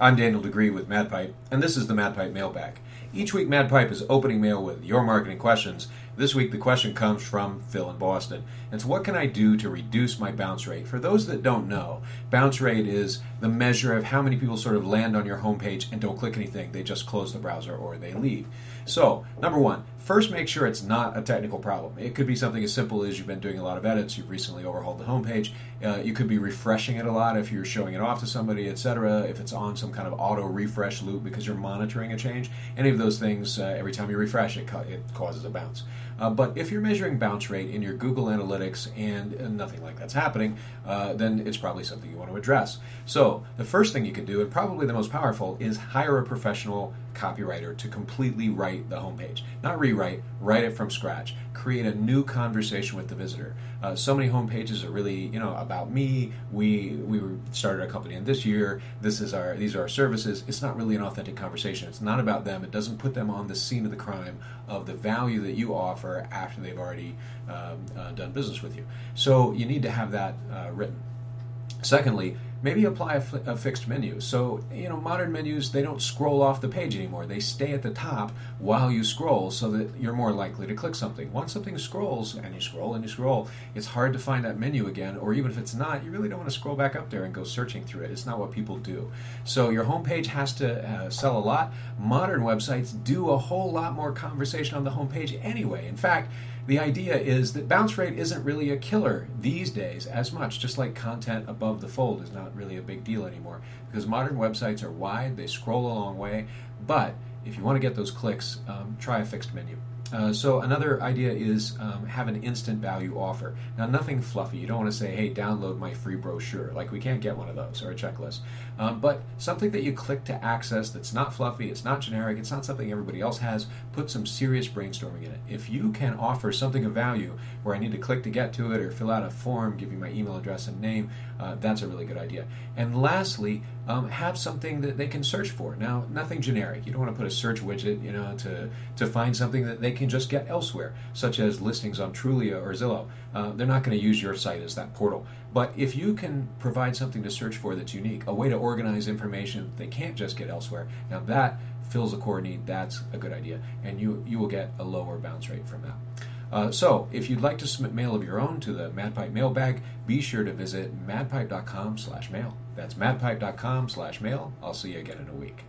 I'm Daniel DiGriz with MadPipe, and this is the MadPipe Mailbag. Each week, MadPipe is opening mail with your marketing questions. This week, the question comes from Phil in Boston. It's what can I do to reduce my bounce rate? For those that don't know, bounce rate is the measure of how many people sort of land on your homepage and don't click anything. They just close the browser or they leave. So, number one, first make sure it's not a technical problem. It could be something as simple as you've been doing a lot of edits, you've recently overhauled the homepage, uh, you could be refreshing it a lot if you're showing it off to somebody, etc. If it's on some kind of auto refresh loop because you're monitoring a change, any of those things, uh, every time you refresh it, it causes a bounce. Uh, but if you're measuring bounce rate in your Google Analytics and, and nothing like that's happening, uh, then it's probably something you want to address. So the first thing you can do, and probably the most powerful, is hire a professional copywriter to completely write the homepage. Not rewrite, write it from scratch. Create a new conversation with the visitor. Uh, so many homepages are really, you know, about me. We we started a company in this year. This is our these are our services. It's not really an authentic conversation. It's not about them. It doesn't put them on the scene of the crime of the value that you offer after they've already um, uh, done business with you. So you need to have that uh, written. Secondly, maybe apply a, fixed menu. So, you know, modern menus, they don't scroll off the page anymore. They stay at the top while you scroll so that you're more likely to click something. Once something scrolls and you scroll and you scroll, it's hard to find that menu again, or even if it's not, you really don't want to scroll back up there and go searching through it. It's not what people do. So, your homepage has to uh, sell a lot. Modern websites do a whole lot more conversation on the homepage anyway. In fact, the idea is that bounce rate isn't really a killer these days as much, just like content above the fold is not really a big deal anymore because modern websites are wide, they scroll a long way, but if you want to get those clicks, um, try a fixed menu. Uh, so another idea is um, have an instant value offer. Now, nothing fluffy. You don't want to say, "Hey, download my free brochure." Like we can't get one of those or a checklist. Um, but something that you click to access that's not fluffy, it's not generic, it's not something everybody else has. Put some serious brainstorming in it. If you can offer something of value where I need to click to get to it or fill out a form, give you my email address and name, uh, that's a really good idea. And lastly, um, have something that they can search for. Now, nothing generic. You don't want to put a search widget, you know, to to find something that they can just get elsewhere, such as listings on Trulia or Zillow. Uh, they're not going to use your site as that portal. But if you can provide something to search for that's unique, a way to organize information they can't just get elsewhere, now that fills a core need. That's a good idea, and you you will get a lower bounce rate from that. Uh, so, if you'd like to submit mail of your own to the MadPipe mailbag, be sure to visit madpipe.com slash mail. That's madpipe.com slash mail. I'll see you again in a week.